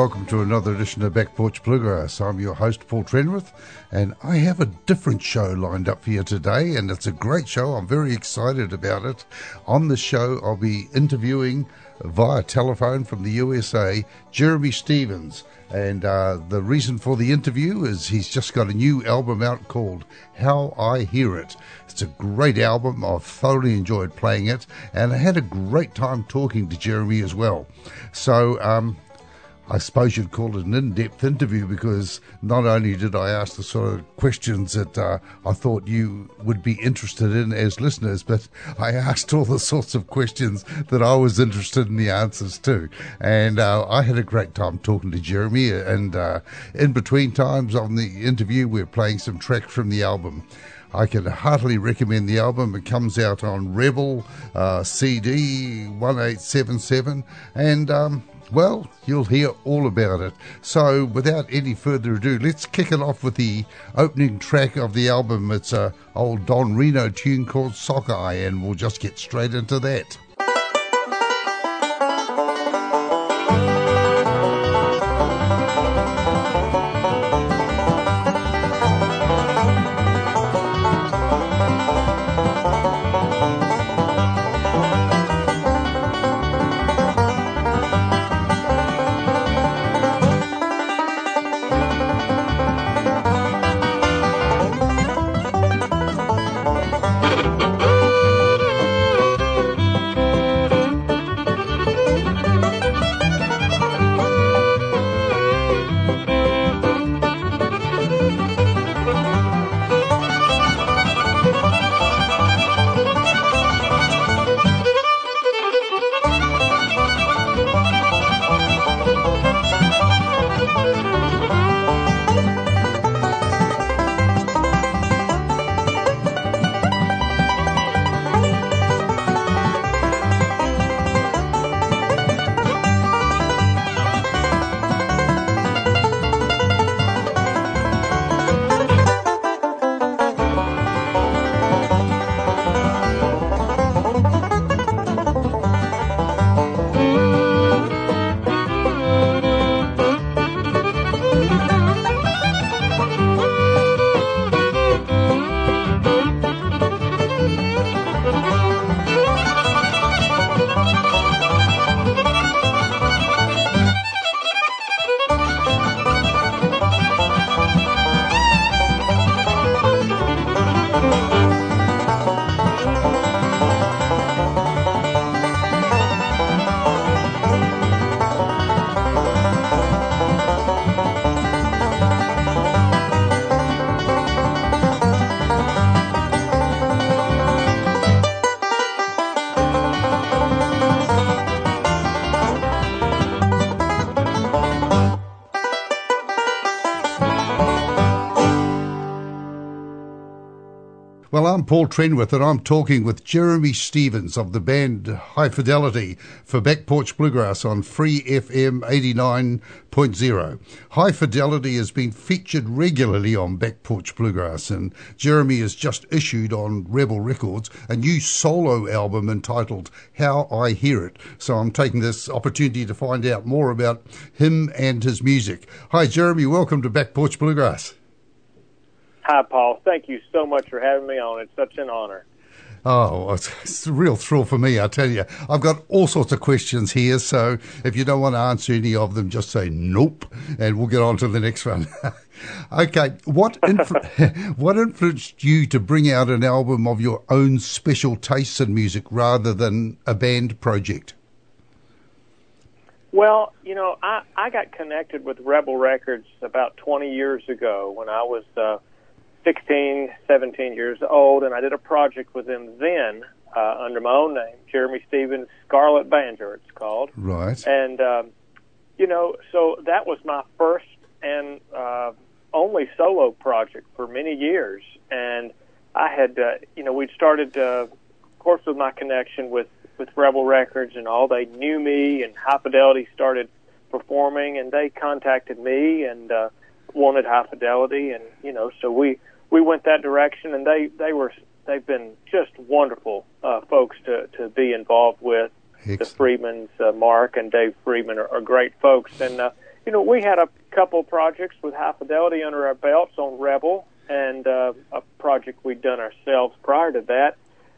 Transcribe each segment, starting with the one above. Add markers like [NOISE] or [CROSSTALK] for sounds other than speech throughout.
Welcome to another edition of Back Porch Bluegrass. I'm your host, Paul Trenwith, and I have a different show lined up for you today, and it's a great show. I'm very excited about it. On the show, I'll be interviewing via telephone from the USA Jeremy Stevens. And uh, the reason for the interview is he's just got a new album out called How I Hear It. It's a great album. I've thoroughly enjoyed playing it, and I had a great time talking to Jeremy as well. So, um, I suppose you'd call it an in depth interview because not only did I ask the sort of questions that uh, I thought you would be interested in as listeners, but I [LAUGHS] asked all the sorts of questions that I was interested in the answers to. And uh, I had a great time talking to Jeremy. And uh, in between times on the interview, we're playing some tracks from the album. I can heartily recommend the album. It comes out on Rebel uh, CD 1877. And. Um, well, you'll hear all about it. So, without any further ado, let's kick it off with the opening track of the album. It's a old Don Reno tune called Sockeye, and we'll just get straight into that. I'm Paul Trenwith, and I'm talking with Jeremy Stevens of the band High Fidelity for Back Porch Bluegrass on Free FM 89.0. High Fidelity has been featured regularly on Back Porch Bluegrass, and Jeremy has just issued on Rebel Records a new solo album entitled How I Hear It. So I'm taking this opportunity to find out more about him and his music. Hi, Jeremy. Welcome to Back Porch Bluegrass. Hi, Paul. Thank you so much for having me on. It's such an honor. Oh, it's, a real thrill for me, I tell you. I've got all sorts of questions here, so if you don't want to answer any of them, just say nope, and we'll get on to the next one. [LAUGHS] okay, what influ- [LAUGHS] what influenced you to bring out an album of your own special tastes in music rather than a band project? Well, you know, I, I got connected with Rebel Records about 20 years ago when I was uh, 16, 17 years old, and I did a project with them then uh, under my own name, Jeremy Stevens Scarlet Banjo, it's called. Right. And, um, you know, so that was my first and uh, only solo project for many years. And I had, uh, you know, we'd started, uh, of course, with my connection with, with Rebel Records and all. They knew me, and High Fidelity started performing, and they contacted me and uh, wanted High Fidelity. And, you know, so we, we went that direction, and they they were they've been just wonderful uh, folks to to be involved with. Excellent. The Freelands, uh, Mark and Dave Freeland, are, are great folks, and uh, you know we had a couple projects with High Fidelity under our belts on Rebel, and uh, a project we'd done ourselves prior to that,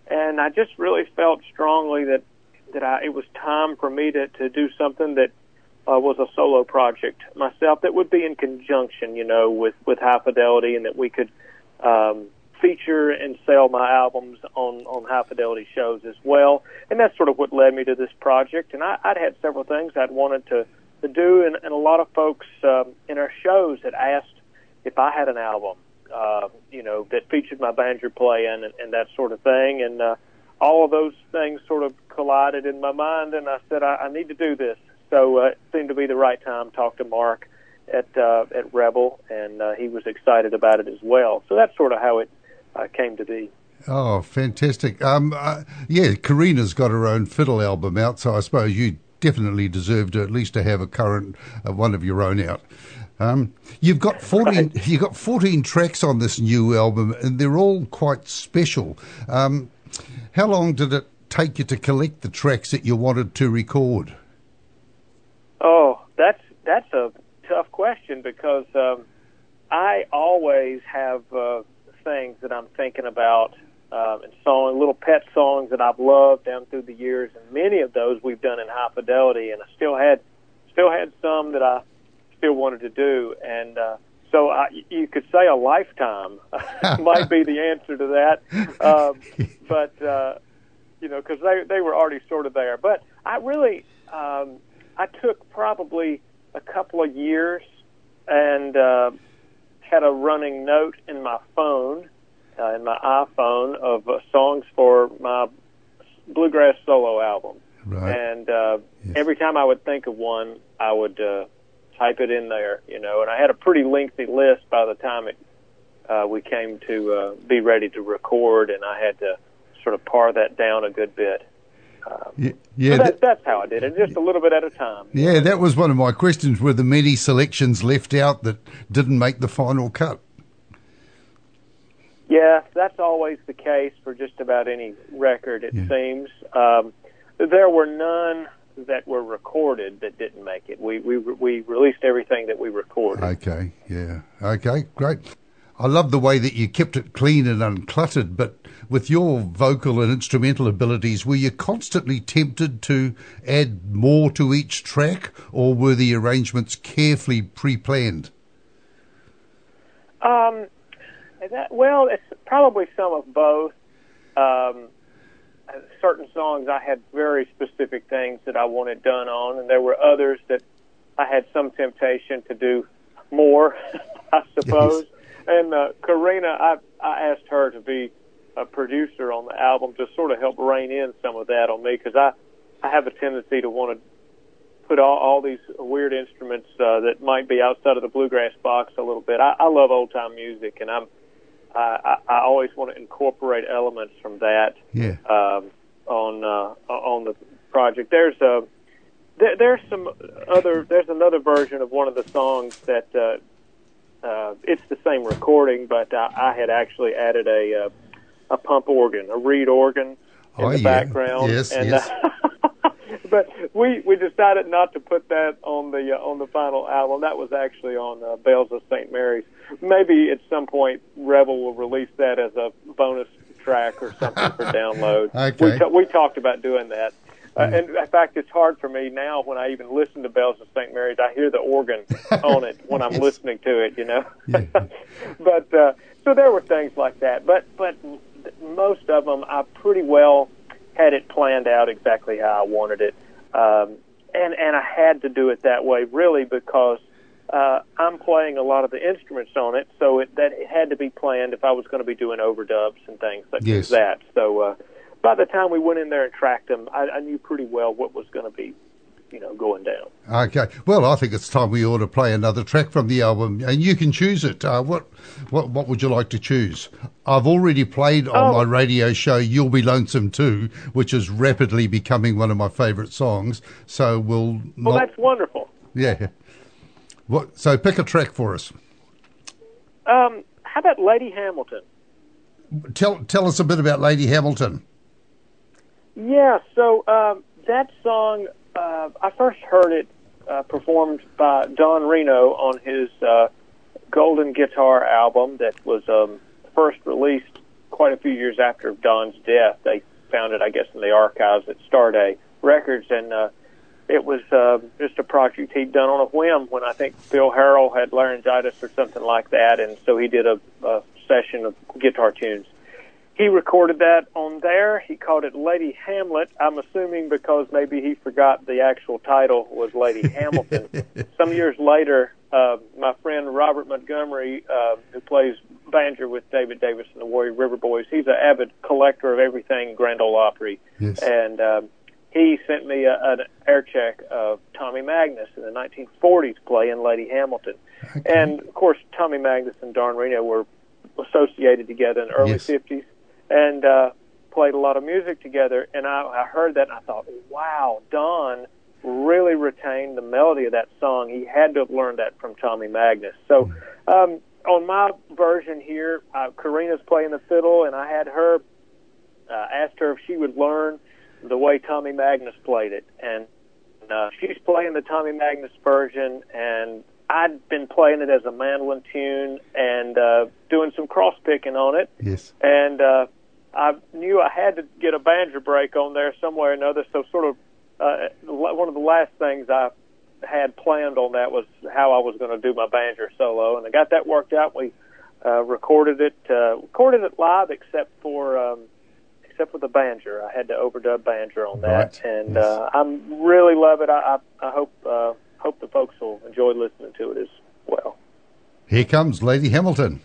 and I just really felt strongly that that I, it was time for me to to do something that uh, was a solo project myself that would be in conjunction, you know, with with High Fidelity, and that we could um, feature and sell my albums on on high fidelity shows as well. And that's sort of what led me to this project. And I, I'd had several things I'd wanted to to do, and, and a lot of folks um, in our shows had asked if I had an album, uh, you know, that featured my banjo playing and, and that sort of thing. And uh, all of those things sort of collided in my mind, and I said I, I need to do this. So uh, it seemed to be the right time. Talk to Mark at uh, at Rebel, and uh, he was excited about it as well. So that's sort of how it uh, came to be. Oh, fantastic! Um, uh, yeah, Corrina's got her own fiddle album out, so I suppose you definitely deserve to at least to have a current uh, one of your own out. Um, you've got fourteen. Right. You've got fourteen tracks on this new album, and they're all quite special. Um, how long did it take you to collect the tracks that you wanted to record? Oh, that's that's a tough question because um, I always have uh, things that I'm thinking about uh, and song, little pet songs that I've loved down through the years, and many of those we've done in high fidelity, and I still had still had some that I still wanted to do, and uh, so I, you could say a lifetime [LAUGHS] might be the answer to that, um, but uh, you know, because they they were already sort of there, but I really um, I took probably a couple of years and uh, had a running note in my phone, uh, in my iPhone, of uh, songs for my bluegrass solo album. Right. And uh, yes. every time I would think of one, I would uh, type it in there, you know. And I had a pretty lengthy list by the time it uh, we came to uh, be ready to record, and I had to sort of par that down a good bit. Um, yeah, yeah so that, that's how I did it, just a little bit at a time. Yeah, that was one of my questions. Were the many selections left out that didn't make the final cut? Yeah, that's always the case for just about any record. It yeah. seems um, there were none that were recorded that didn't make it. We we we released everything that we recorded. Okay, yeah, okay, great. I love the way that you kept it clean and uncluttered, but with your vocal and instrumental abilities, were you constantly tempted to add more to each track, or were the arrangements carefully pre-planned? Um, that, well, it's probably some of both. Um, certain songs I had very specific things that I wanted done on, and there were others that I had some temptation to do more, [LAUGHS] I suppose. Yes. And uh, Corrina, I I asked her to be a producer on the album to sort of help rein in some of that on me because I I have a tendency to want to put all, all these weird instruments uh, that might be outside of the bluegrass box a little bit. I, I love old time music, and I'm I, I, I always want to incorporate elements from that Yeah. um, on uh, on the project. There's a there, there's some other there's another version of one of the songs that uh, uh, it's the same recording, but I, I had actually added a uh, a pump organ, a reed organ in Oh, the yeah. background. Yes, and, yes. Uh, [LAUGHS] but we we decided not to put that on the uh, on the final album. That was actually on uh, Bells of St. Mary's. Maybe at some point Rebel will release that as a bonus track or something for [LAUGHS] download. Okay. We, ta- we talked about doing that. Uh, and in fact, it's hard for me now when I even listen to Bells of St. Mary's. I hear the organ [LAUGHS] on it when I'm Yes. listening to it, you know. Yeah. [LAUGHS] but uh, so there were things like that. But but most of them, I pretty well had it planned out exactly how I wanted it, um, and and I had to do it that way really because uh, I'm playing a lot of the instruments on it, so it, that it had to be planned if I was going to be doing overdubs and things like Yes. that. So uh, by the time we went in there and tracked them, I, I knew pretty well what was going to be, you know, going down. Okay. Well, I think it's time we ought to play another track from the album, and you can choose it. Uh, what, what, what would you like to choose? I've already played on Oh. my radio show "You'll Be Lonesome Too," which is rapidly becoming one of my favourite songs. So we'll Well, not, that's wonderful. yeah. What? So pick a track for us. Um, how about Lady Hamilton? Tell tell us a bit about Lady Hamilton. Yeah, so um, that song, uh, I first heard it uh, performed by Don Reno on his uh, Golden Guitar album that was um, first released quite a few years after Don's death. They found it, I guess, in the archives at Starday Records, and uh, it was uh, just a project he'd done on a whim when I think Bill Harrell had laryngitis or something like that, and so he did a, a session of guitar tunes he recorded that on there. He called it Lady Hamlet. I'm assuming because maybe he forgot the actual title was Lady [LAUGHS] Hamilton. Some years later, uh, my friend Robert Montgomery, uh, who plays banjo with David Davis and the Warrior River Boys, he's an avid collector of everything Grand Ole Opry, Yes. and um, he sent me a, an air check of Tommy Magness in the 1940s playing Lady Hamilton. And of course, Tommy Magness and Don Reno were associated together in the early Yes. 50s and uh, played a lot of music together. And I, I heard that and I thought, wow, Don really retained the melody of that song. He had to have learned that from Tommy Magness. So um, on my version here, uh, Corrina's playing the fiddle, and I had her uh, asked her if she would learn the way Tommy Magness played it, and uh, she's playing the Tommy Magnus version, and I'd been playing it as a mandolin tune and uh, doing some cross picking on it, Yes. and uh, I knew I had to get a banjo break on there somewhere or another. So, sort of, uh, one of the last things I had planned on that was how I was going to do my banjo solo, and I got that worked out. We uh, recorded it, uh, recorded it live, except for um, except for the banjo. I had to overdub banjo on that, Right, and yes. uh, I'm really love it. I, I, I hope uh, hope the folks will enjoy listening to it as well. Here comes Lady Hamilton.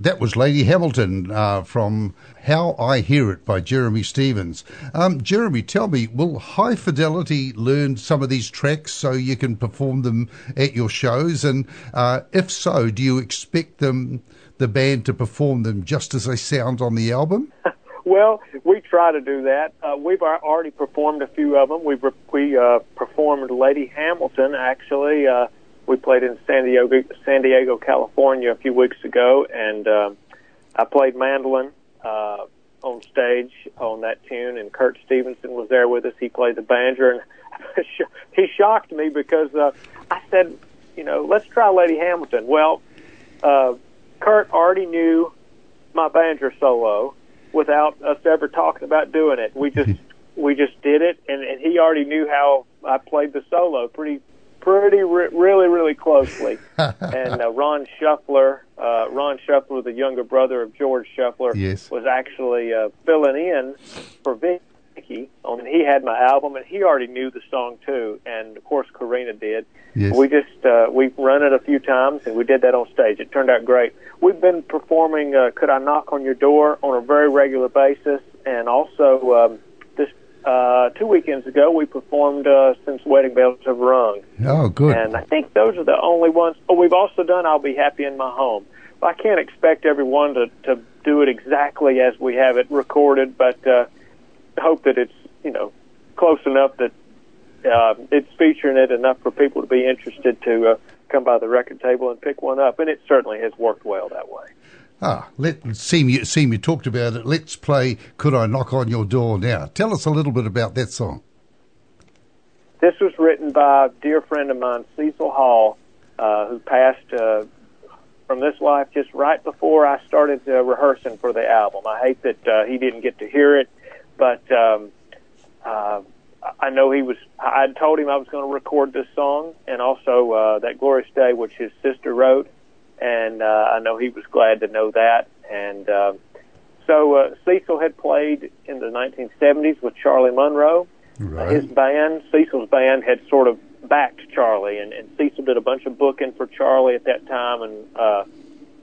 That was Lady Hamilton uh, from How I Hear It by Jeremy Stevens. Um, Jeremy, tell me, will High Fidelity learn some of these tracks so you can perform them at your shows? And uh, if so, do you expect them, the band, to perform them just as they sound on the album? [LAUGHS] Well, we try to do that. Uh, we've already performed a few of them. We've we uh, performed Lady Hamilton. Actually, uh, we played in San Diego, San Diego, California, a few weeks ago, and uh, I played mandolin uh, on stage on that tune. And Kurt Stevenson was there with us. He played the banjo, and [LAUGHS] he shocked me because uh, I said, you know, let's try Lady Hamilton. Well, uh, Kurt already knew my banjo solo without us ever talking about doing it. We just [LAUGHS] we just did it, and, and he already knew how I played the solo pretty pretty re- really really closely. [LAUGHS] and uh, Ron Shuffler, uh, Ron Shuffler, the younger brother of George Shuffler, yes. was actually uh, filling in for Vicky. On he had my album, and he already knew the song too. And of course, Corrina did. Yes. We just uh, we've run it a few times, and we did that on stage. It turned out great. We've been performing uh, "Could I Knock on Your Door" on a very regular basis, and also um, uh, two weekends ago we performed uh, "Since Wedding Bells Have Rung." Oh, good. And I think those are the only ones. Oh, we've also done "I'll Be Happy in My Home." I can't expect everyone to to do it exactly as we have it recorded, but uh, hope that it's you know close enough that uh, it's featuring it enough for people to be interested to uh, come by the record table and pick one up, and it certainly has worked well that way. Ah, let seem you seem you talked about it. Let's play. Could I knock on your door now? Tell us a little bit about that song. This was written by a dear friend of mine, Cecil Hall, uh, who passed uh, from this life just right before I started uh, rehearsing for the album. I hate that uh, he didn't get to hear it, but um, uh, I know he was. I told him I was going to record this song, and also uh, that "Glorious Day," which his sister wrote, and uh, I know he was glad to know that. And uh, so uh, Cecil had played in the 1970s with Charlie Monroe. Right. His band, Cecil's band, had sort of backed Charlie, and, and Cecil did a bunch of booking for Charlie at that time. And uh,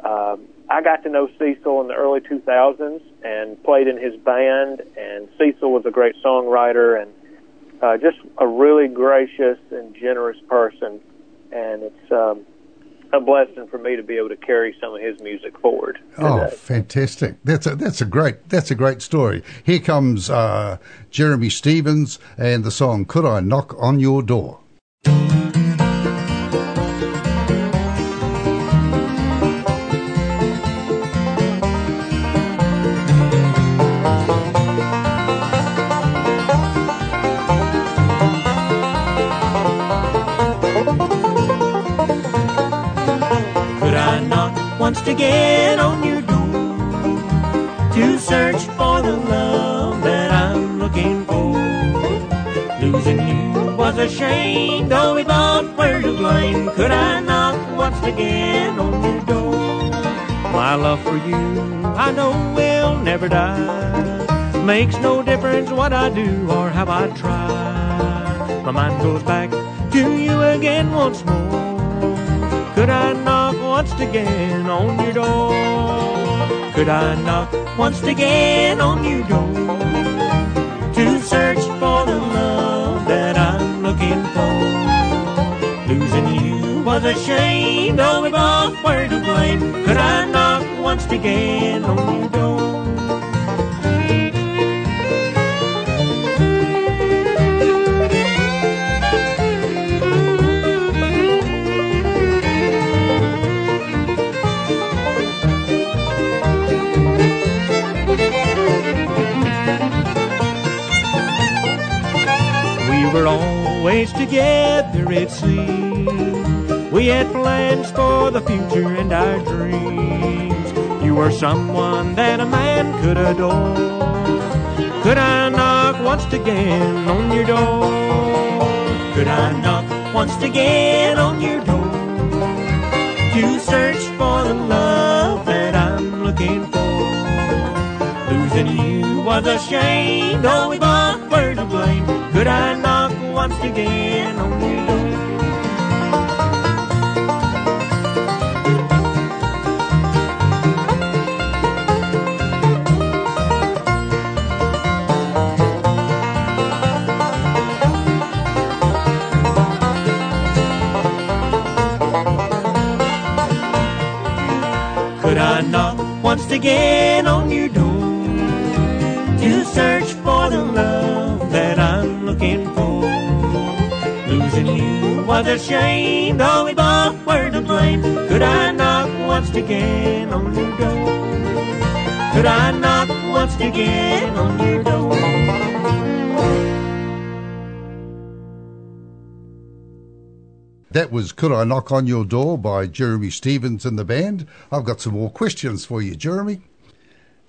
uh, I got to know Cecil in the early 2000s and played in his band. And Cecil was a great songwriter and uh, just a really gracious and generous person, and it's um, a blessing for me to be able to carry some of his music forward. Oh, fantastic! That's a that's a great that's a great story. Here comes uh, Jeremy Stevens and the song "Could I Knock on Your Door." Again on your door to search for the love that I'm looking for? Losing you was a shame, though we both were to blame. Could I knock once again on your door? My love for you, I know will never die. Makes no difference what I do or how I try. My mind goes back to you again once more. Could I knock once again on your door? Could I knock once again on your door to search for the love that I'm looking for? Losing you was a shame, though we both were to blame. Could I knock once again on your door? We were always together, it seemed. We had plans for the future and our dreams. You were someone that a man could adore. Could I knock once again on your door? Could I knock once again on your door to search for the love that I'm looking for? Losing you was a shame, though we both were to blame. Could I could I knock once again on was a shame, though we both were to blame. Could I knock once again on your door? Could I knock once again on your door? That was Could I Knock on Your Door by Jeremy Stevens and the band. I've got some more questions for you, Jeremy.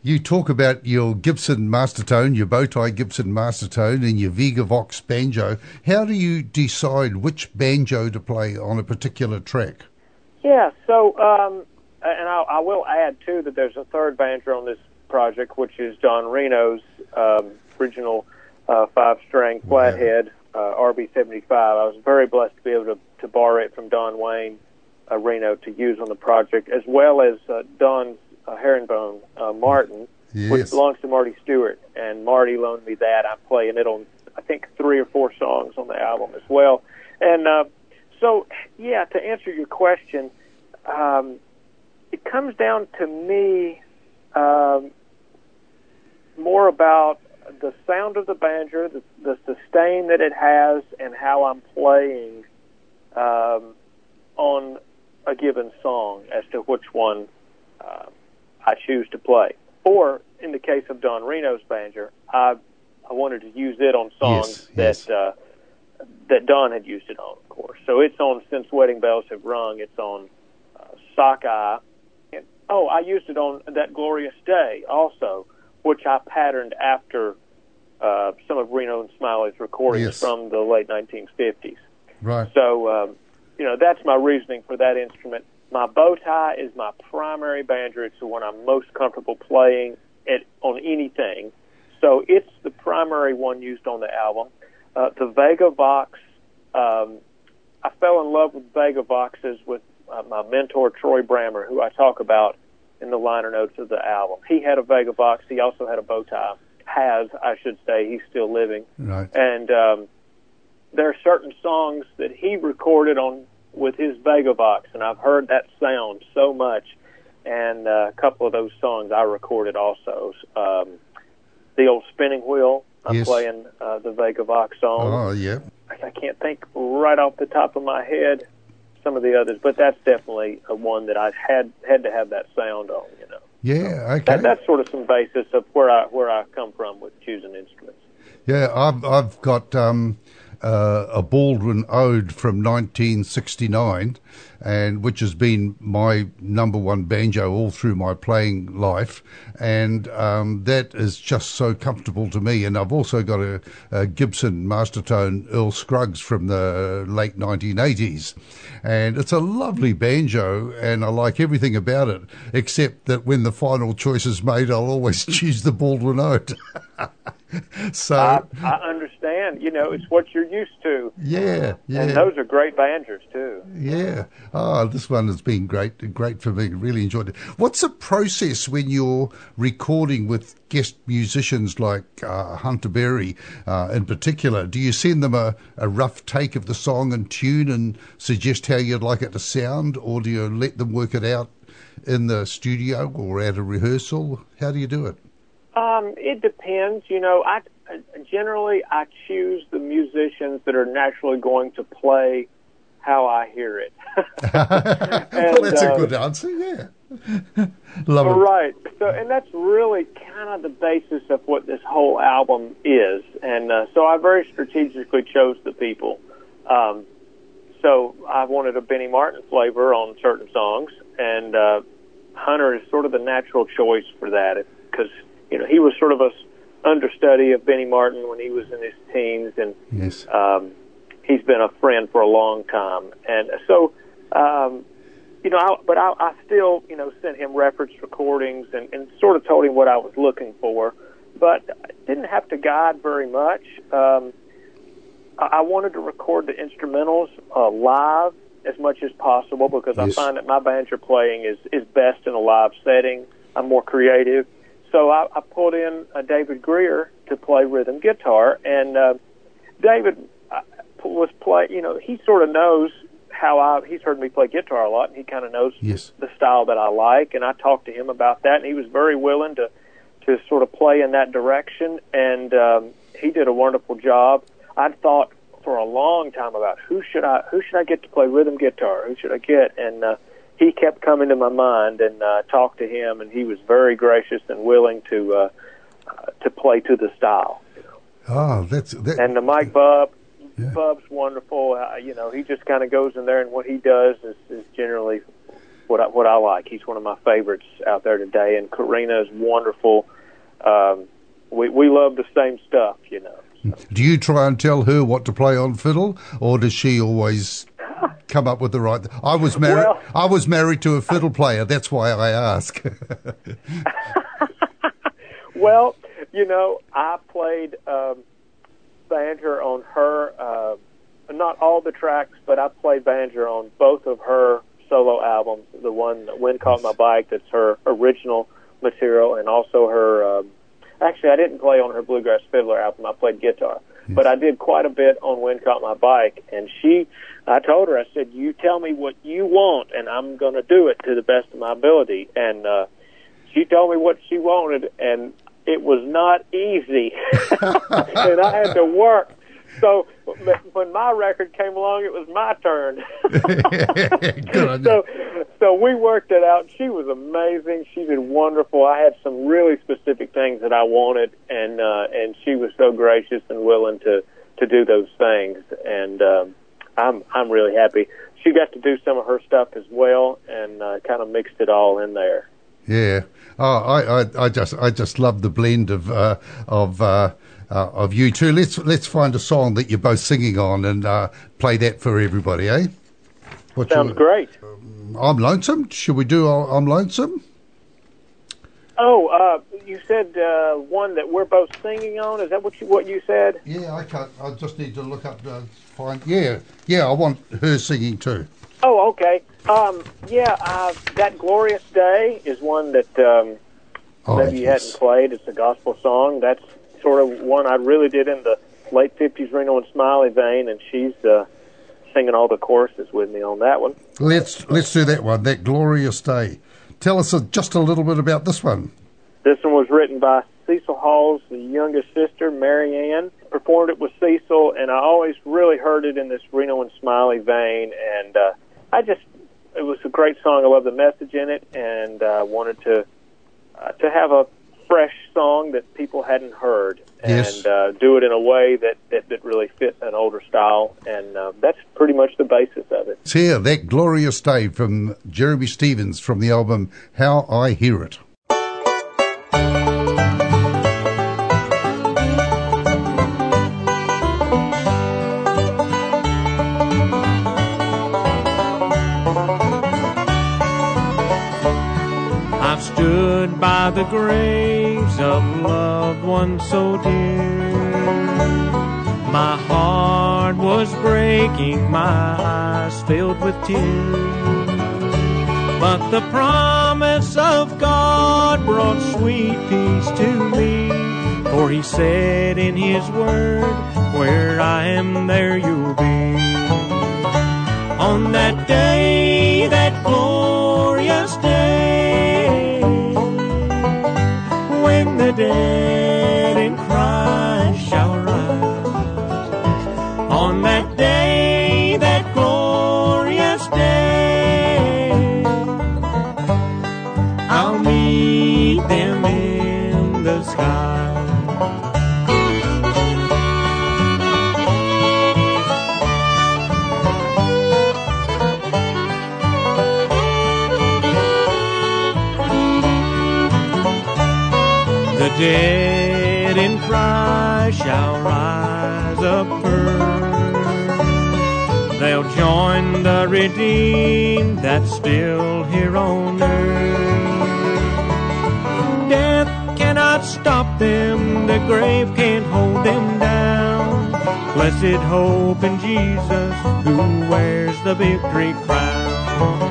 You talk about your Gibson Mastertone, your Bowtie Gibson Mastertone, and your Vega Vox banjo. How do you decide which banjo to play on a particular track? Yeah, so, um, and I, I will add, too, that there's a third banjo on this project, which is Don Reno's um, original uh, five string flathead uh, RB75. I was very blessed to be able to, to borrow it from Don Wayne uh, Reno to use on the project, as well as uh, Don's uh, herringbone uh, Martin, which belongs to Marty Stuart. And Marty loaned me that. I'm playing it on, I think, three or four songs on the album as well. And uh, so, yeah, to answer your question, um, it comes down to me um, more about the sound of the banjo, the, the sustain that it has, and how I'm playing um, on a given song as to which one uh, I choose to play. Or in the case of Don Reno's banjo, I I wanted to use it on songs Yes, yes. that uh, that Don had used it on, of course. So it's on Since Wedding Bells Have Rung. It's on uh, Sockeye. And, oh, I used it on That Glorious Day also, which I patterned after uh, some of Reno and Smiley's recordings Yes. from the late 1950s. Right. So, um, you know, that's my reasoning for that instrument. My bow tie is my primary banjo. It's the one I'm most comfortable playing it on anything. So it's the primary one used on the album. Uh, the Vega Vox, um, I fell in love with Vega Voxes with uh, my mentor Troy Brammer, who I talk about in the liner notes of the album. He had a Vega Vox. He also had a bow tie. Has I should say he's still living Right. and um, there are certain songs that he recorded on with his Vega Vox, and I've heard that sound so much. And uh, a couple of those songs I recorded also. Um, the old spinning wheel, I'm Yes. playing uh, the Vega Vox song. Oh, yeah. I I can't think right off the top of my head some of the others, but that's definitely a one that I had had to have that sound on. You know, Yeah, okay. that, that's sort of some basis of where I where I come from with choosing instruments. Yeah, I've I've got um, uh, a Baldwin Ode from 1969, and which has been my number one banjo all through my playing life, and um, that is just so comfortable to me. And I've also got a, a Gibson Mastertone Earl Scruggs from the late 1980s, and it's a lovely banjo, and I like everything about it, except that when the final choice is made, I'll always [LAUGHS] choose the Baldwin Ode. [LAUGHS] so. I, I understand. You know, it's what you're used to. Yeah, yeah, And those are great banjos too. yeah. Oh, this one has been great, great for me. Really enjoyed it. What's the process when you're recording with guest musicians like uh, Hunter Berry, uh, in particular? Do you send them a, a rough take of the song and tune and suggest how you'd like it to sound, or do you let them work it out in the studio or at a rehearsal? How do you do it? Um, it depends. You know, I generally I choose the musicians that are naturally going to play how I hear it. [LAUGHS] well, that's uh, a good answer. Yeah, [LAUGHS] love it. Right. So, and that's really kind of the basis of what this whole album is. And uh, so, I very strategically chose the people. Um, so, I wanted a Benny Martin flavor on certain songs, and uh, Hunter is sort of the natural choice for that because you know he was sort of a understudy of Benny Martin when he was in his teens, and Yes. um, he's been a friend for a long time, and so um, you know, I, but I, I still you know sent him reference recordings and, and sort of told him what I was looking for, but I didn't have to guide very much. Um, I, I wanted to record the instrumentals uh, live as much as possible because I find that my banjo playing is is best in a live setting. I'm more creative. So I, I pulled in uh, David Grier to play rhythm guitar, and uh, David uh, was play. You know, he sort of knows how I he's heard me play guitar a lot, and he kind of knows Yes. the style that I like. And I talked to him about that, and he was very willing to to sort of play in that direction. And um, he did a wonderful job. I thought for a long time about who should I who should I get to play rhythm guitar? Who should I get? And uh, he kept coming to my mind, and uh, talked to him, and he was very gracious and willing to uh, uh, to play to the style. Ah, that's that. And the Mike Bub, Yeah. Bub's wonderful. Uh, you know, he just kind of goes in there, and what he does is, is generally what I, what I like. He's one of my favorites out there today. And Corrina is wonderful. Um, we we love the same stuff, you know. Do you try and tell her what to play on fiddle, or does she always come up with the right? I was married. Well- I was married to a fiddle player. That's why I ask. [LAUGHS] [LAUGHS] Well, you know, I played um, banjo on her. Uh, not all the tracks, but I played banjo on both of her solo albums. The one "Wind Caught My Bike" that's her original material, and also her. Um, actually, I didn't play on her Bluegrass Fiddler album. I played guitar, but I did quite a bit on "Wind Caught My Bike." And she, I told her, I said, "You tell me what you want, and I'm going to do it to the best of my ability." And uh, she told me what she wanted, and it was not easy, [LAUGHS] and I had to work. [LAUGHS] So when my record came along, it was my turn. [LAUGHS] So, so we worked it out. She was amazing. She did wonderful. I had some really specific things that I wanted, and uh, and she was so gracious and willing to to do those things. And um, I'm I'm really happy. She got to do some of her stuff as well, and uh, kind of mixed it all in there. Yeah. Oh, I, I, I just, I just love the blend of, uh, of, uh, of you two. Let's, let's find a song that you're both singing on and uh, play that for everybody, eh? What Sounds you- great. I'm lonesome. Should we do uh, I'm lonesome? Oh, uh, you said uh, one that we're both singing on. Is that what you what you said? Yeah, I can't. I just need to look up. Uh, find. Yeah, yeah. I want her singing too. Oh, okay. Um, yeah, uh, that glorious day is one that um, Oh, maybe you yes. hadn't played. It's a gospel song. That's sort of one I really did in the late '50s Reno and Smiley vein, and she's uh, singing all the choruses with me on that one. Let's let's do that one. That glorious day. Tell us just a little bit about this one. This one was written by Cecil Hall's the youngest sister, Mary Ann. Performed it with Cecil, and I always really heard it in this Reno and Smiley vein. And uh, I just, it was a great song. I love the message in it, and uh, wanted to uh, to have a song that people hadn't heard, Yes. and uh, do it in a way that that, that really fit an older style. And uh, that's pretty much the basis of it. It's here. That glorious day from Jeremy Stevens from the album How I Hear It. I've stood by the graves of loved ones so dear. My heart was breaking, my eyes filled with tears. But the promise of God brought sweet peace to me. For he said in his word, Where I am, there you'll be. On that day, that glorious day, when dead in Christ shall rise up first. They'll join the redeemed that's still here on earth. Death cannot stop them, the grave can't hold them down. Blessed hope in Jesus who wears the victory crown.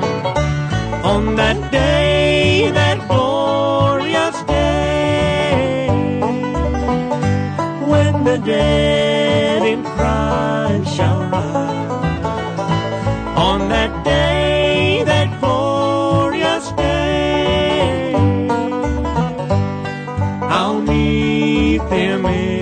On that day, dead in Christ shall rise. On that day, that glorious day, I'll meet them in.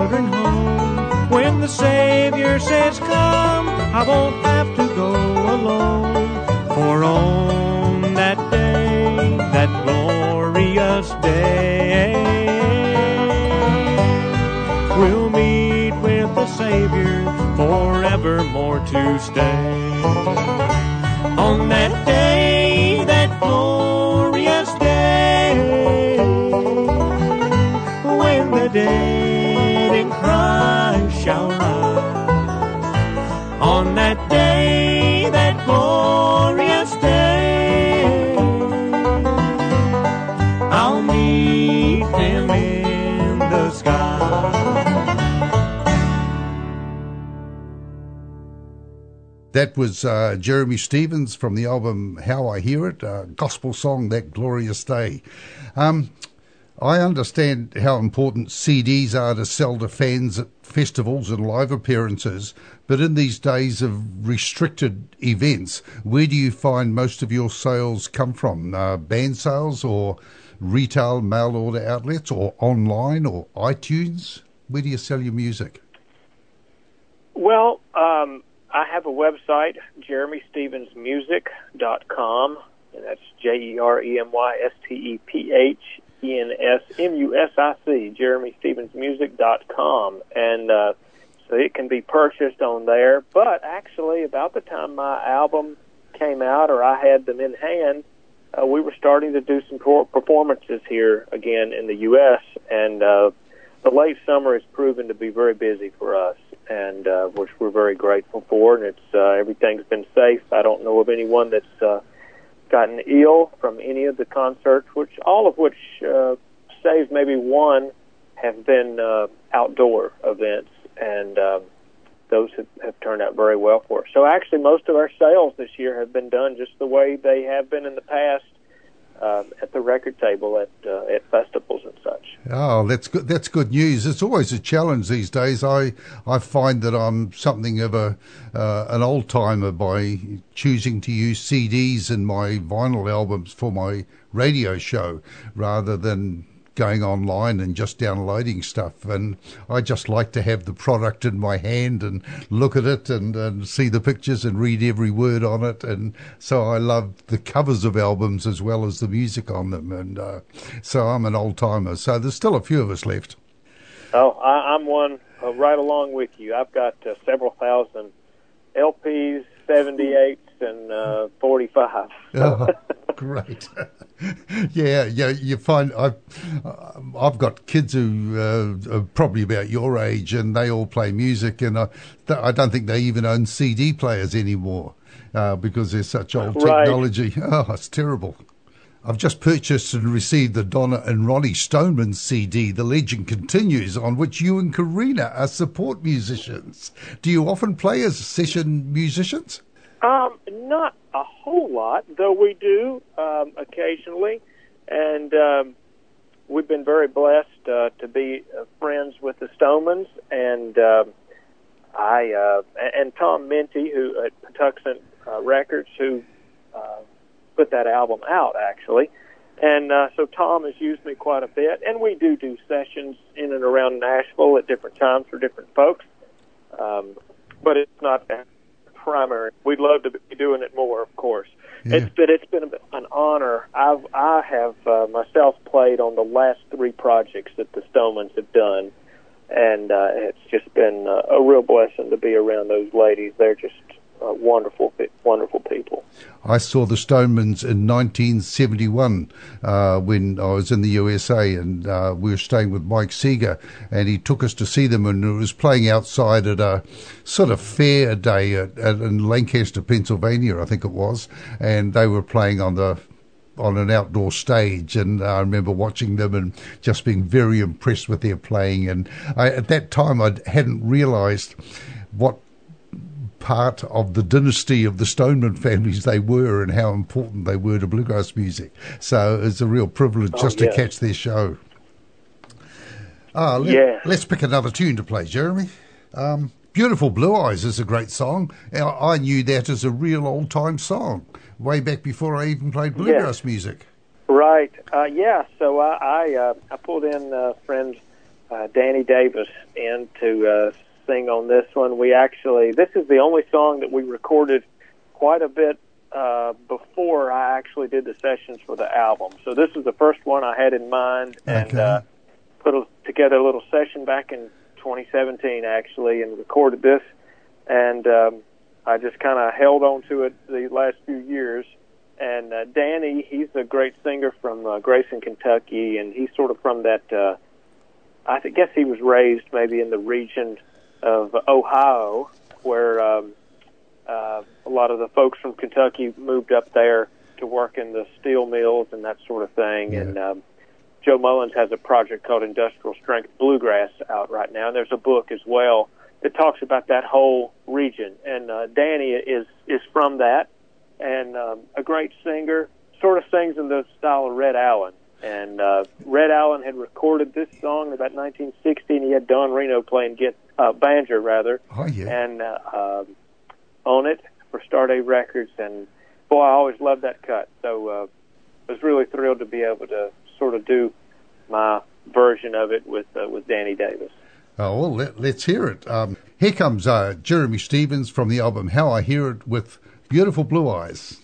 Children home. When the Savior says, Come, I won't have to go alone. For on that day, that glorious day, we'll meet with the Savior forevermore to stay. On that That was uh, Jeremy Stephens from the album How I Hear It, uh, gospel song That Glorious Day. Um, I understand how important CDs are to sell to fans at festivals and live appearances, but in these days of restricted events, where do you find most of your sales come from? Uh, band sales or retail mail order outlets or online or iTunes? Where do you sell your music? Well, um, I have a website, jeremystephensmusic.com, and that's J E R E M Y S T E P H E N S M U S I C, jeremystephensmusic.com. And uh, so it can be purchased on there. But actually, about the time my album came out or I had them in hand, uh, we were starting to do some per- performances here again in the U.S., and uh, the late summer has proven to be very busy for us, and uh, which we're very grateful for. And it's uh, everything's been safe. I don't know of anyone that's uh, gotten ill from any of the concerts, which all of which, uh, save maybe one, have been uh, outdoor events, and um, those have, have turned out very well for us. So actually, most of our sales this year have been done just the way they have been in the past. Uh, at the record table at uh, at festivals and such. Oh, that's good. That's good news. It's always a challenge these days. I I find that I'm something of a uh, an old timer by choosing to use CDs and my vinyl albums for my radio show rather than going online and just downloading stuff. And I just like to have the product in my hand and look at it and, and see the pictures and read every word on it. And so I love the covers of albums as well as the music on them. And uh, so I'm an old timer. So there's still a few of us left. Oh, I, I'm one uh, right along with you. I've got uh, several thousand LPs, 78s, and uh, 45. [LAUGHS] Oh, great. [LAUGHS] yeah, yeah. You find I've I've got kids who uh, are probably about your age, and they all play music, and I, I don't think they even own CD players anymore uh, because there's such old Right. technology. [LAUGHS] Oh, it's terrible. I've just purchased and received the Donna and Ronnie Stoneman CD, The Legend Continues, on which you and Corrina are support musicians. Do you often play as session musicians? Um, not a whole lot, though we do um, occasionally, and um, we've been very blessed uh, to be uh, friends with the Stonemans, and um, I uh, and Tom Mindte, who at Patuxent uh, Records, who uh, put that album out actually, and uh, so Tom has used me quite a bit, and we do do sessions in and around Nashville at different times for different folks, um, but it's not primary. We'd love to be doing it more, of course. Yeah. It's been it's been an honor. I've I have uh, myself played on the last three projects that the Stonemans have done, and uh, it's just been uh, a real blessing to be around those ladies. They're just uh, wonderful, wonderful people. I saw the Stonemans in 1971 uh, when I was in the USA, and uh, we were staying with Mike Seeger, and he took us to see them, and it was playing outside at a sort of fair day at, at, in Lancaster, Pennsylvania, I think it was, and they were playing on the on an outdoor stage, and I remember watching them and just being very impressed with their playing. And I, at that time, I hadn't realised what part of the dynasty of the Stoneman families they were and how important they were to bluegrass music. So it's a real privilege Oh, just yeah. to catch their show. Ah, let, Yeah. Let's pick another tune to play, Jeremy. Um, Beautiful Blue Eyes is a great song. I knew that as a real old time song way back before I even played bluegrass music. Right. Uh, yeah. So I I, uh, I pulled in uh, friend uh, Danny Davis in to sing on this one. We actually this is the only song that we recorded quite a bit uh, before I actually did the sessions for the album. So this is the first one I had in mind and Okay. uh, put a, together a little session back in 2017 actually and recorded this and um, I just kind of held on to it the last few years. And uh, Danny, he's a great singer from uh, Grayson, Kentucky, and he's sort of from that. Uh, I guess he was raised maybe in the region of Ohio, where um, uh, a lot of the folks from Kentucky moved up there to work in the steel mills and that sort of thing. Yeah. And um, Joe Mullins has a project called Industrial Strength Bluegrass out right now, and there's a book as well that talks about that whole region. And uh, Danny is is from that, and um, a great singer. Sort of sings in the style of Red Allen. And uh, Red Allen had recorded this song about 1960, and he had Don Reno playing get uh, banjo rather, Oh, yeah. and uh, um, on it for Starday Records. And boy, I always loved that cut. So uh, I was really thrilled to be able to sort of do my version of it with uh, with Danny Davis. Oh, well, let, let's hear it. Um, here comes uh, Jeremy Stephens from the album How I Hear It with Beautiful Blue Eyes.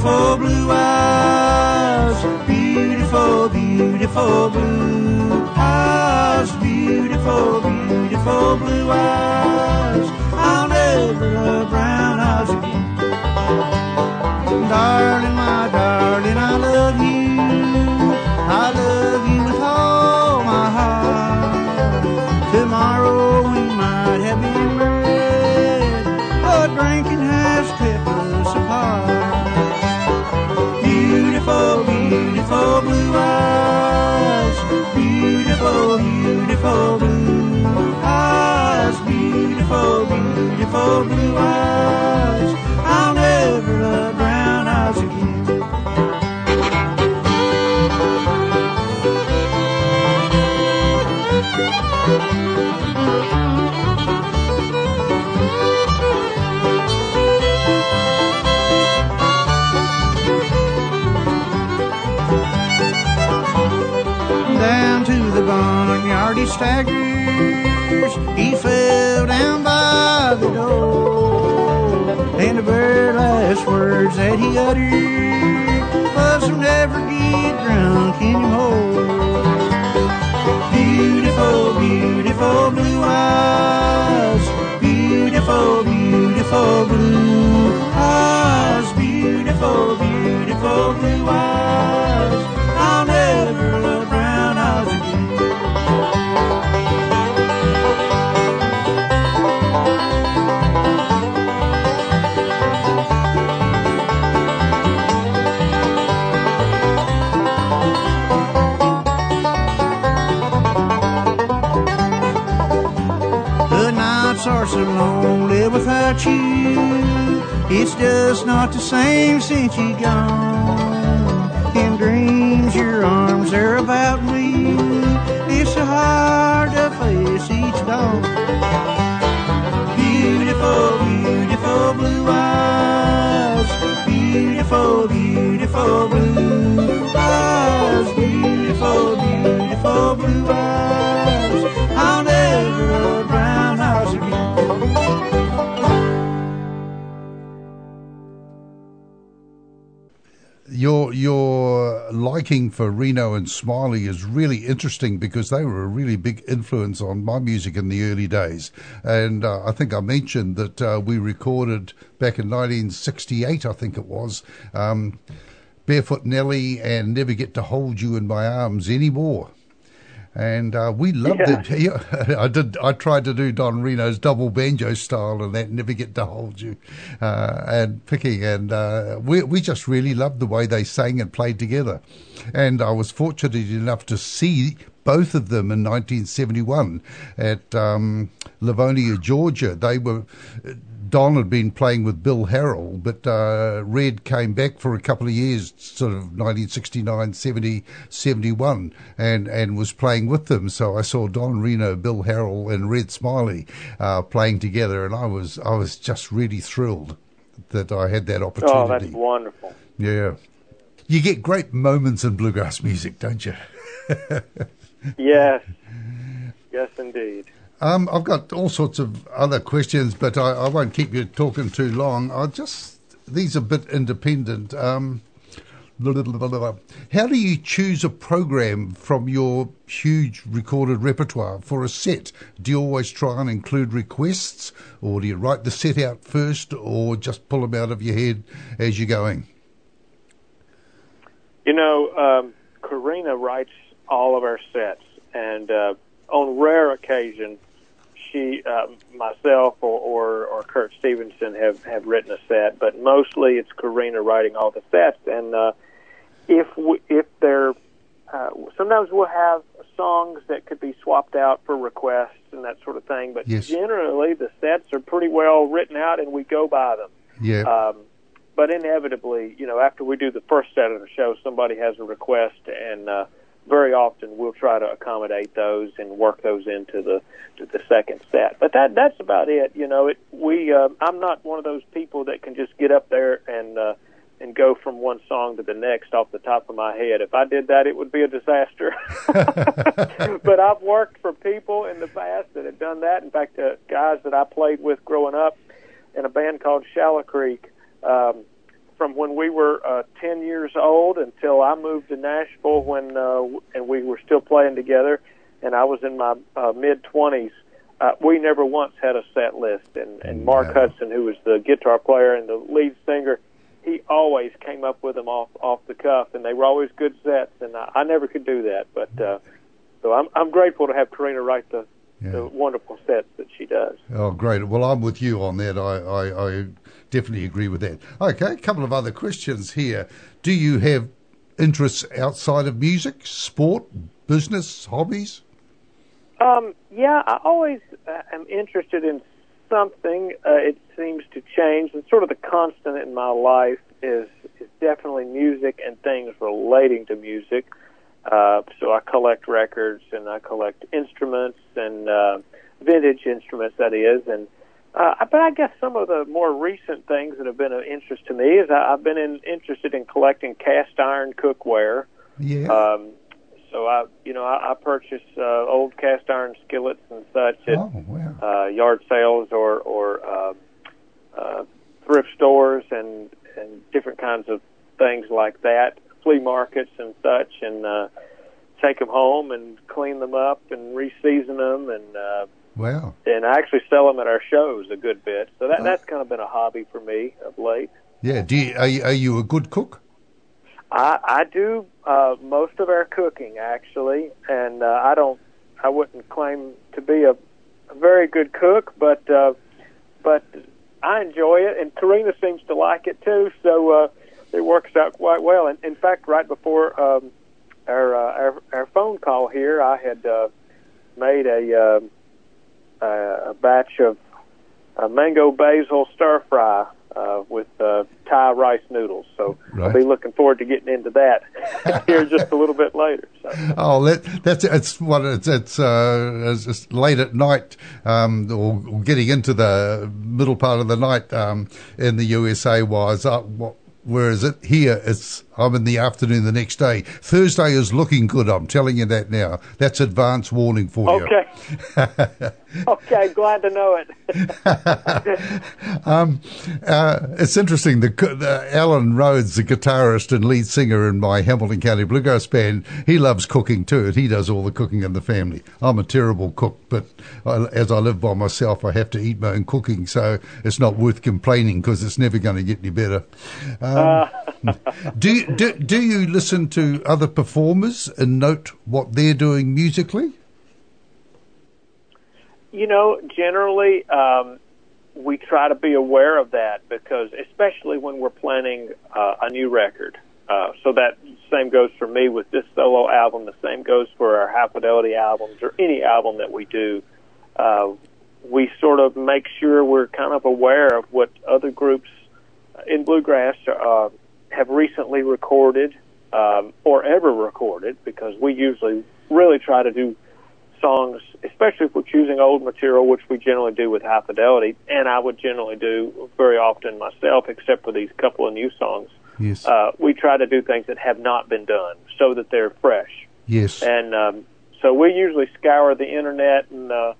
Beautiful blue eyes. Beautiful, beautiful blue eyes. Beautiful, beautiful blue eyes. I'll never love brown eyes again. Darling, my darling, I love you. I love you Beautiful, beautiful blue eyes. Beautiful, beautiful blue eyes. Beautiful, beautiful blue eyes. He staggers. He fell down by the door. And the very last words that he uttered was to never get drunk anymore. Beautiful, beautiful blue eyes. Beautiful, beautiful blue eyes. Beautiful, beautiful blue eyes. It's just not the same since you gone. In dreams, your arms are about me. It's so hard to face each dawn. Beautiful, beautiful blue eyes. Beautiful, beautiful blue eyes. Beautiful, beautiful Your your liking for Reno and Smiley is really interesting because they were a really big influence on my music in the early days. And uh, I think I mentioned that uh, we recorded back in 1968, I think it was, um, Barefoot Nelly and Never Get to Hold You in My Arms Anymore. And uh, we loved Yeah. it. Yeah, [LAUGHS] I did. I tried to do Don Reno's double banjo style, and that never get to hold you, uh, and picking, and uh, we we just really loved the way they sang and played together, and I was fortunate enough to see both of them in 1971 at um, Lavonia, Georgia. They were. Don had been playing with Bill Harrell, but uh, Red came back for a couple of years, sort of 1969, 70, 71, and, and was playing with them. So I saw Don Reno, Bill Harrell, and Red Smiley uh, playing together, and I was I was just really thrilled that I had that opportunity. Oh, opportunity. that's wonderful. yeah, you get great moments in bluegrass music, don't you? [LAUGHS] Yes. Yes, indeed. Um, I've got all sorts of other questions, but I, I won't keep you talking too long. I just these are a bit independent. Um, blah, blah, blah, how do you choose a program from your huge recorded repertoire for a set? Do you always try and include requests, or do you write the set out first, or just pull them out of your head as you're going? You know, um, Corrina writes all of our sets, and uh, on rare occasion, she, uh, myself, or, or or Kurt Stephenson have have written a set, but mostly it's Corrina writing all the sets. And uh, if we, if they're uh, sometimes we'll have songs that could be swapped out for requests and that sort of thing, but Yes. generally the sets are pretty well written out, and we go by them. Yeah, Um, but inevitably, you know, after we do the first set of the show, somebody has a request, and uh, very often we'll try to accommodate those and work those into the to the second set. But that that's about it. You know, it we uh, I'm not one of those people that can just get up there and uh, and go from one song to the next off the top of my head. If I did that, it would be a disaster. [LAUGHS] but I've worked for people in the past that have done that. In fact, uh, guys that I played with growing up in a band called Shallow Creek. Um, from when we were uh, 10 years old until I moved to Nashville when uh, and we were still playing together and I was in my uh, mid 20s uh, we never once had a set list and and Mark Wow. Hudson who was the guitar player and the lead singer he always came up with them off off the cuff and they were always good sets and I, I never could do that but uh, so I'm I'm grateful to have Corrina write the Yeah. the wonderful sets that she does. Oh, great. Well, I'm with you on that. I, I, I definitely agree with that. Okay, a couple of other questions here. Do you have interests outside of music, sport, business, hobbies? Um, yeah, I always uh, am interested in something. Uh, it seems to change, and sort of the constant in my life is is definitely music and things relating to music. Uh, so I collect records and I collect instruments and uh, vintage instruments, that is. And uh, but I guess some of the more recent things that have been of interest to me is I, I've been in, interested in collecting cast iron cookware. Yeah. Um, so I, you know, I, I purchase uh, old cast iron skillets and such at oh, wow. uh, yard sales or or uh, uh, thrift stores and and different kinds of things like that, flea markets and such, and uh, take them home and clean them up and reseason them and. Uh, Wow. and I actually sell them at our shows a good bit, so that Oh. that's kind of been a hobby for me of late. Yeah. Do you, are, you, are you a good cook? I, I do uh, most of our cooking actually, and uh, I don't. I wouldn't claim to be a, a very good cook, but uh, but I enjoy it, and Corrina seems to like it too. So uh, it works out quite well. And in fact, right before um, our, uh, our our phone call here, I had uh, made a um a batch of uh, mango basil stir fry uh, with uh, Thai rice noodles. So I'll be looking forward to getting into that [LAUGHS] here just a little bit later. So. Oh, that, that's it's what it's it's, uh, it's late at night, um, or, or getting into the middle part of the night um, in the USA. Was uh, what, where is it? Here, it's I'm in the afternoon the next day. Thursday is looking good. I'm telling you that now. That's advance warning for you. Okay. [LAUGHS] okay, glad to know it. [LAUGHS] Um, uh, it's interesting. The, the Alan Rhodes, the guitarist and lead singer in my Hamilton County Bluegrass band, he loves cooking too. And he does all the cooking in the family. I'm a terrible cook, but I, as I live by myself, I have to eat my own cooking, so it's not worth complaining because it's never going to get any better. Um, do, you, do do you listen to other performers and note what they're doing musically? You know, generally, um, we try to be aware of that because, especially when we're planning uh, a new record. Uh, so that same goes for me with this solo album. The same goes for our High Fidelity albums or any album that we do. Uh, we sort of make sure we're kind of aware of what other groups in bluegrass uh, have recently recorded um, or ever recorded because we usually really try to do songs, especially if we're choosing old material, which we generally do with high fidelity, and I would generally do very often myself, except for these couple of new songs. Yes. Uh, we try to do things that have not been done so that they're fresh. yes. And um, so we usually scour the internet and uh,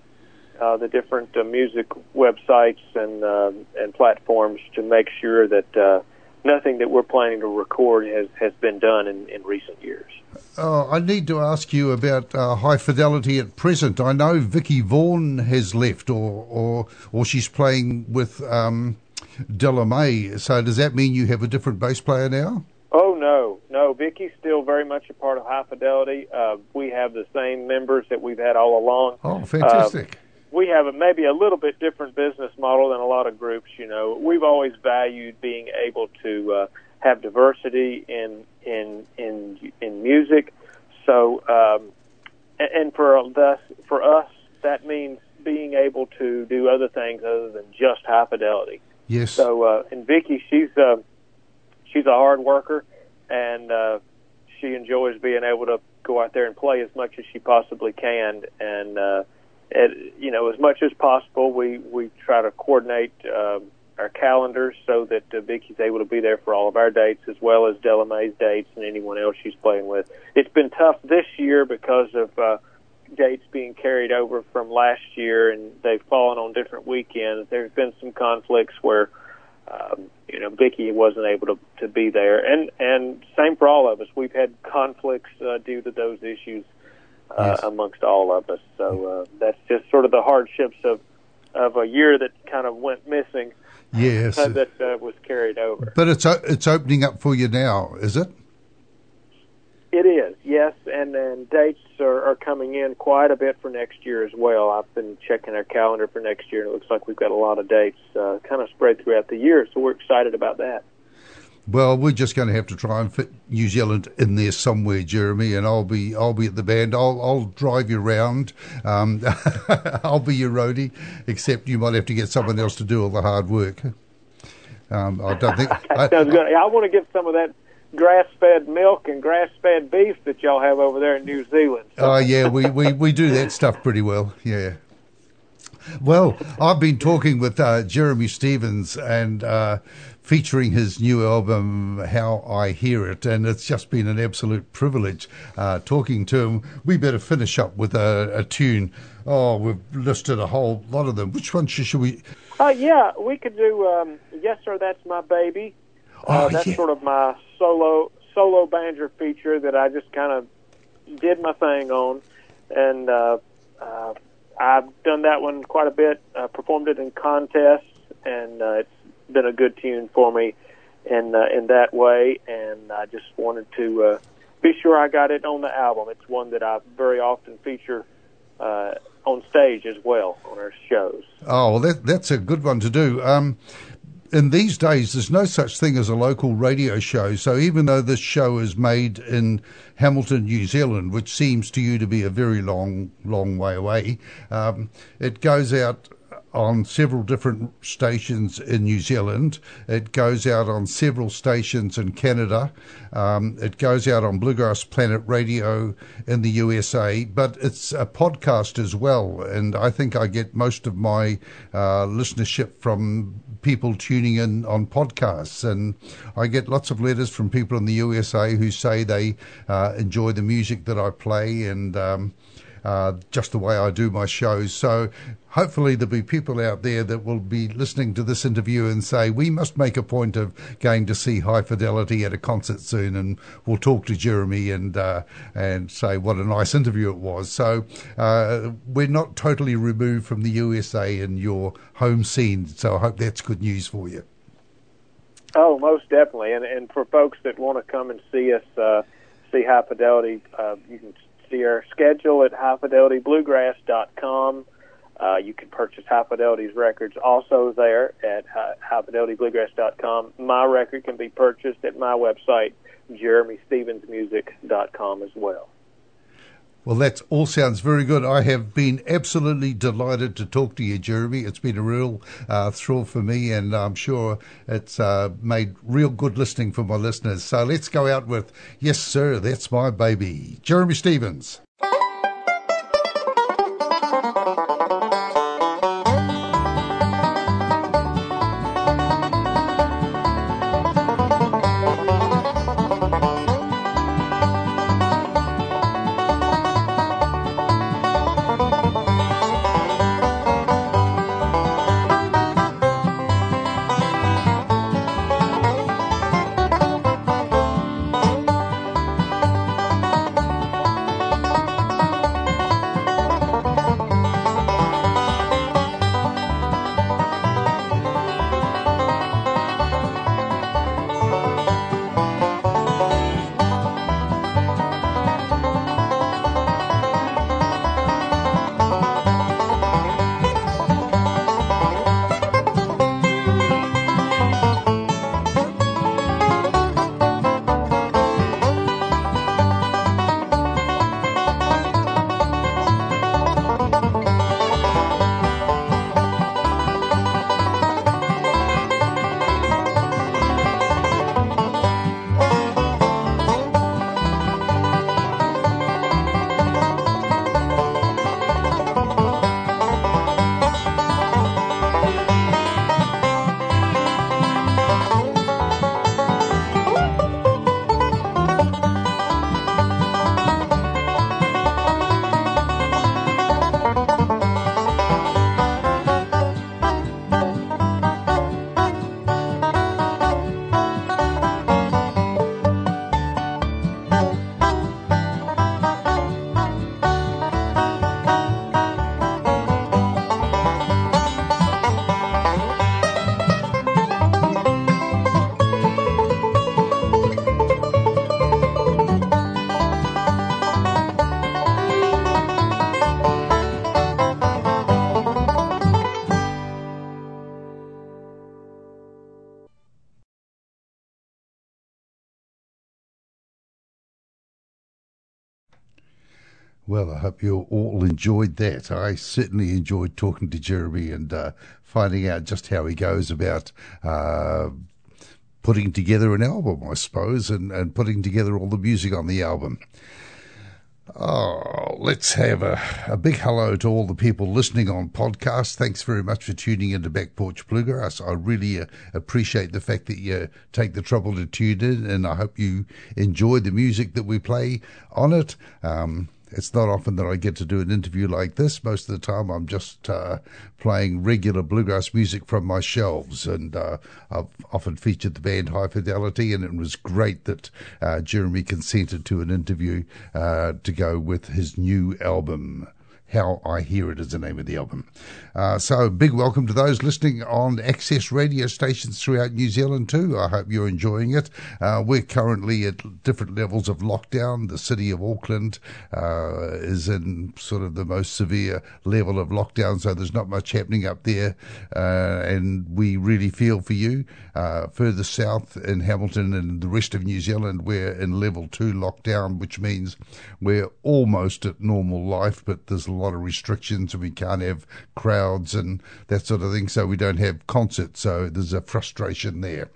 uh, the different uh, music websites and uh, and platforms to make sure that uh, nothing that we're planning to record has has been done in, in recent years. Oh, I need to ask you about uh, high fidelity at present. I know Vicky Vaughn has left, or or or she's playing with um, Della Mae. So does that mean you have a different bass player now? Oh no, no. Vicky's still very much a part of High Fidelity. Uh, we have the same members that we've had all along. Oh, fantastic! We have a, maybe a little bit different business model than a lot of groups. You know, we've always valued being able to uh, have diversity in in in in music. So, um, and, and for thus for us, that means being able to do other things other than just high fidelity. yes. So, uh, and Vicky, she's uh, she's a hard worker, and uh, she enjoys being able to go out there and play as much as she possibly can. And uh, it, you know, as much as possible, we we try to coordinate um, our calendars so that uh, Vicky's able to be there for all of our dates as well as Della Mae's dates and anyone else she's playing with. It's been tough this year because of. Uh, dates being carried over from last year and they've fallen on different weekends. There's been some conflicts where um, you know Vicky wasn't able to to be there, and and same for all of us. We've had conflicts uh, due to those issues uh, Yes. amongst all of us. So uh, that's just sort of the hardships of of a year that kind of went missing yes. that uh, was carried over. But it's o- it's opening up for you now, is it? It is, yes, and then dates are, are coming in quite a bit for next year as well. I've been checking our calendar for next year, and it looks like we've got a lot of dates uh, kind of spread throughout the year. So we're excited about that. Well, we're just going to have to try and fit New Zealand in there somewhere, Jeremy. And I'll be I'll be at the band. I'll I'll drive you around. Um, [LAUGHS] I'll be your roadie, except you might have to get someone else to do all the hard work. Um, I don't think. [LAUGHS] I, sounds good. I want to get some of that grass-fed milk and grass-fed beef that y'all have over there in New Zealand. Oh yeah, we, we, we do that stuff pretty well. Yeah. Well, I've been talking with uh, Jeremy Stephens and uh, featuring his new album, How I Hear It, and it's just been an absolute privilege uh, talking to him. We better finish up with a, a tune. Oh, we've listed a whole lot of them. Which one should, should we? Uh, yeah, we could do um, "Yes Sir, That's My Baby." Uh, Oh, that's yeah. sort of my solo solo banjo feature that I just kind of did my thing on, and uh, uh, I've done that one quite a bit. Uh, performed it in contests, and uh, it's been a good tune for me in uh, in that way. And I just wanted to uh, be sure I got it on the album. It's one that I very often feature uh, on stage as well on our shows. Oh, well, that, that's a good one to do. Um, in these days, there's no such thing as a local radio show. So even though this show is made in Hamilton, New Zealand, which seems to you to be a very long, long way away, um, it goes out on several different stations in New Zealand. It goes out on several stations in Canada. Um, it goes out on Bluegrass Planet Radio in the USA, but it's a podcast as well. And I think I get most of my uh, listenership from people tuning in on podcasts. And I get lots of letters from people in the USA who say they uh, enjoy the music that I play and um, uh, just the way I do my shows. So hopefully there'll be people out there that will be listening to this interview and say, we must make a point of going to see High Fidelity at a concert soon. And we'll talk to Jeremy and, uh, and say what a nice interview it was. So uh, we're not totally removed from the USA and your home scene. So I hope that's good news for you. Oh, most definitely. And and for folks that want to come and see us, uh, see High Fidelity, uh, you can see our schedule at highfidelitybluegrass.com. Uh, you can purchase High Fidelity's records also there at hi- highfidelitybluegrass.com. My record can be purchased at my website, jeremystephensmusic.com as well. Well, that all sounds very good. I have been absolutely delighted to talk to you, Jeremy. It's been a real uh, thrill for me, and I'm sure it's uh, made real good listening for my listeners. So let's go out with Yes, Sir, That's My Baby. Jeremy Stephens. Hope you all enjoyed that. I certainly enjoyed talking to Jeremy and uh, finding out just how he goes about uh, putting together an album, I suppose, and, and putting together all the music on the album. Oh, let's have a, a big hello to all the people listening on podcast. Thanks very much for tuning into Back Porch Bluegrass. I really uh, appreciate the fact that you take the trouble to tune in, and I hope you enjoy the music that we play on it. Um, it's not often that I get to do an interview like this. Most of the time, I'm just uh, playing regular bluegrass music from my shelves, and uh, I've often featured the band High Fidelity, and it was great that uh, Jeremy consented to an interview uh, to go with his new album. How I Hear It is the name of the album. Uh, so, big welcome to those listening on access radio stations throughout New Zealand, too. I hope you're enjoying it. Uh, we're currently at different levels of lockdown. The city of Auckland uh, is in sort of the most severe level of lockdown, so there's not much happening up there. Uh, and we really feel for you. Uh, further south in Hamilton and the rest of New Zealand, we're in level two lockdown, which means we're almost at normal life, but there's lot of restrictions and we can't have crowds and that sort of thing. So we don't have concerts. So there's a frustration there.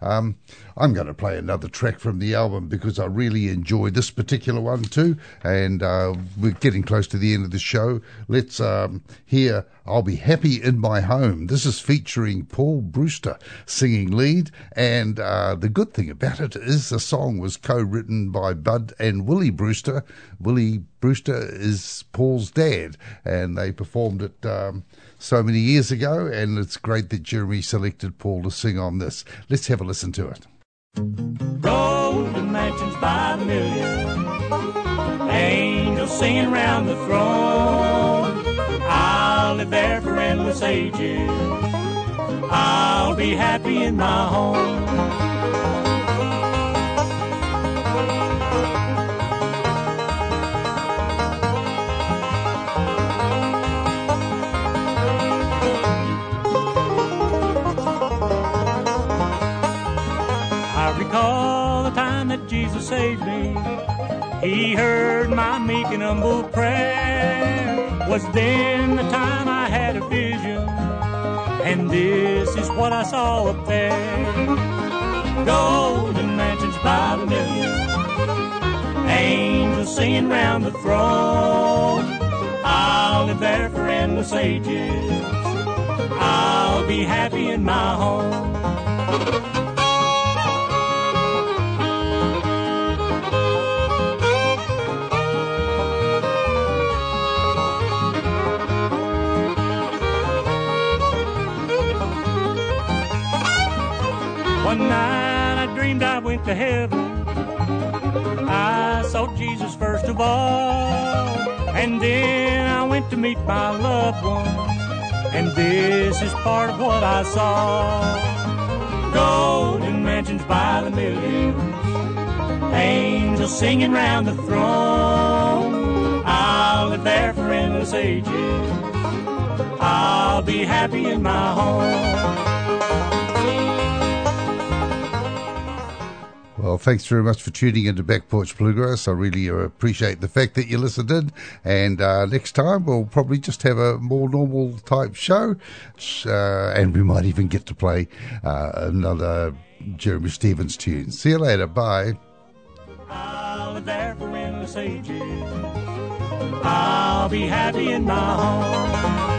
Um, I'm going to play another track from the album because I really enjoy this particular one too. And uh, we're getting close to the end of the show. Let's um, hear I'll Be Happy in My Home. This is featuring Paul Brewster singing lead. And uh, the good thing about it is the song was co written by Bud and Willie Brewster. Willie Brewster is Paul's dad, and they performed it. Um, so many years ago, and it's great that Jeremy selected Paul to sing on this. Let's have a listen to it. Golden mansions by the million, angels singing round the throne. I'll live there for endless ages. I'll be happy in my home. That Jesus saved me. He heard my meek and humble prayer. Was then the time I had a vision, and this is what I saw up there. Golden mansions by the million, angels singing round the throne. I'll live there for endless ages. I'll be happy in my home. Heaven. I saw Jesus first of all. And then I went to meet my loved ones. And this is part of what I saw. Golden mansions by the millions. Angels singing round the throne. I'll live there for endless ages. I'll be happy in my home. Well, thanks very much for tuning into Back Porch Bluegrass. I really uh, appreciate the fact that you listened in. And uh, next time, we'll probably just have a more normal type show. Uh, and we might even get to play uh, another Jeremy Stephens tune. See you later. Bye. I'll live there for. I'll be happy in my home.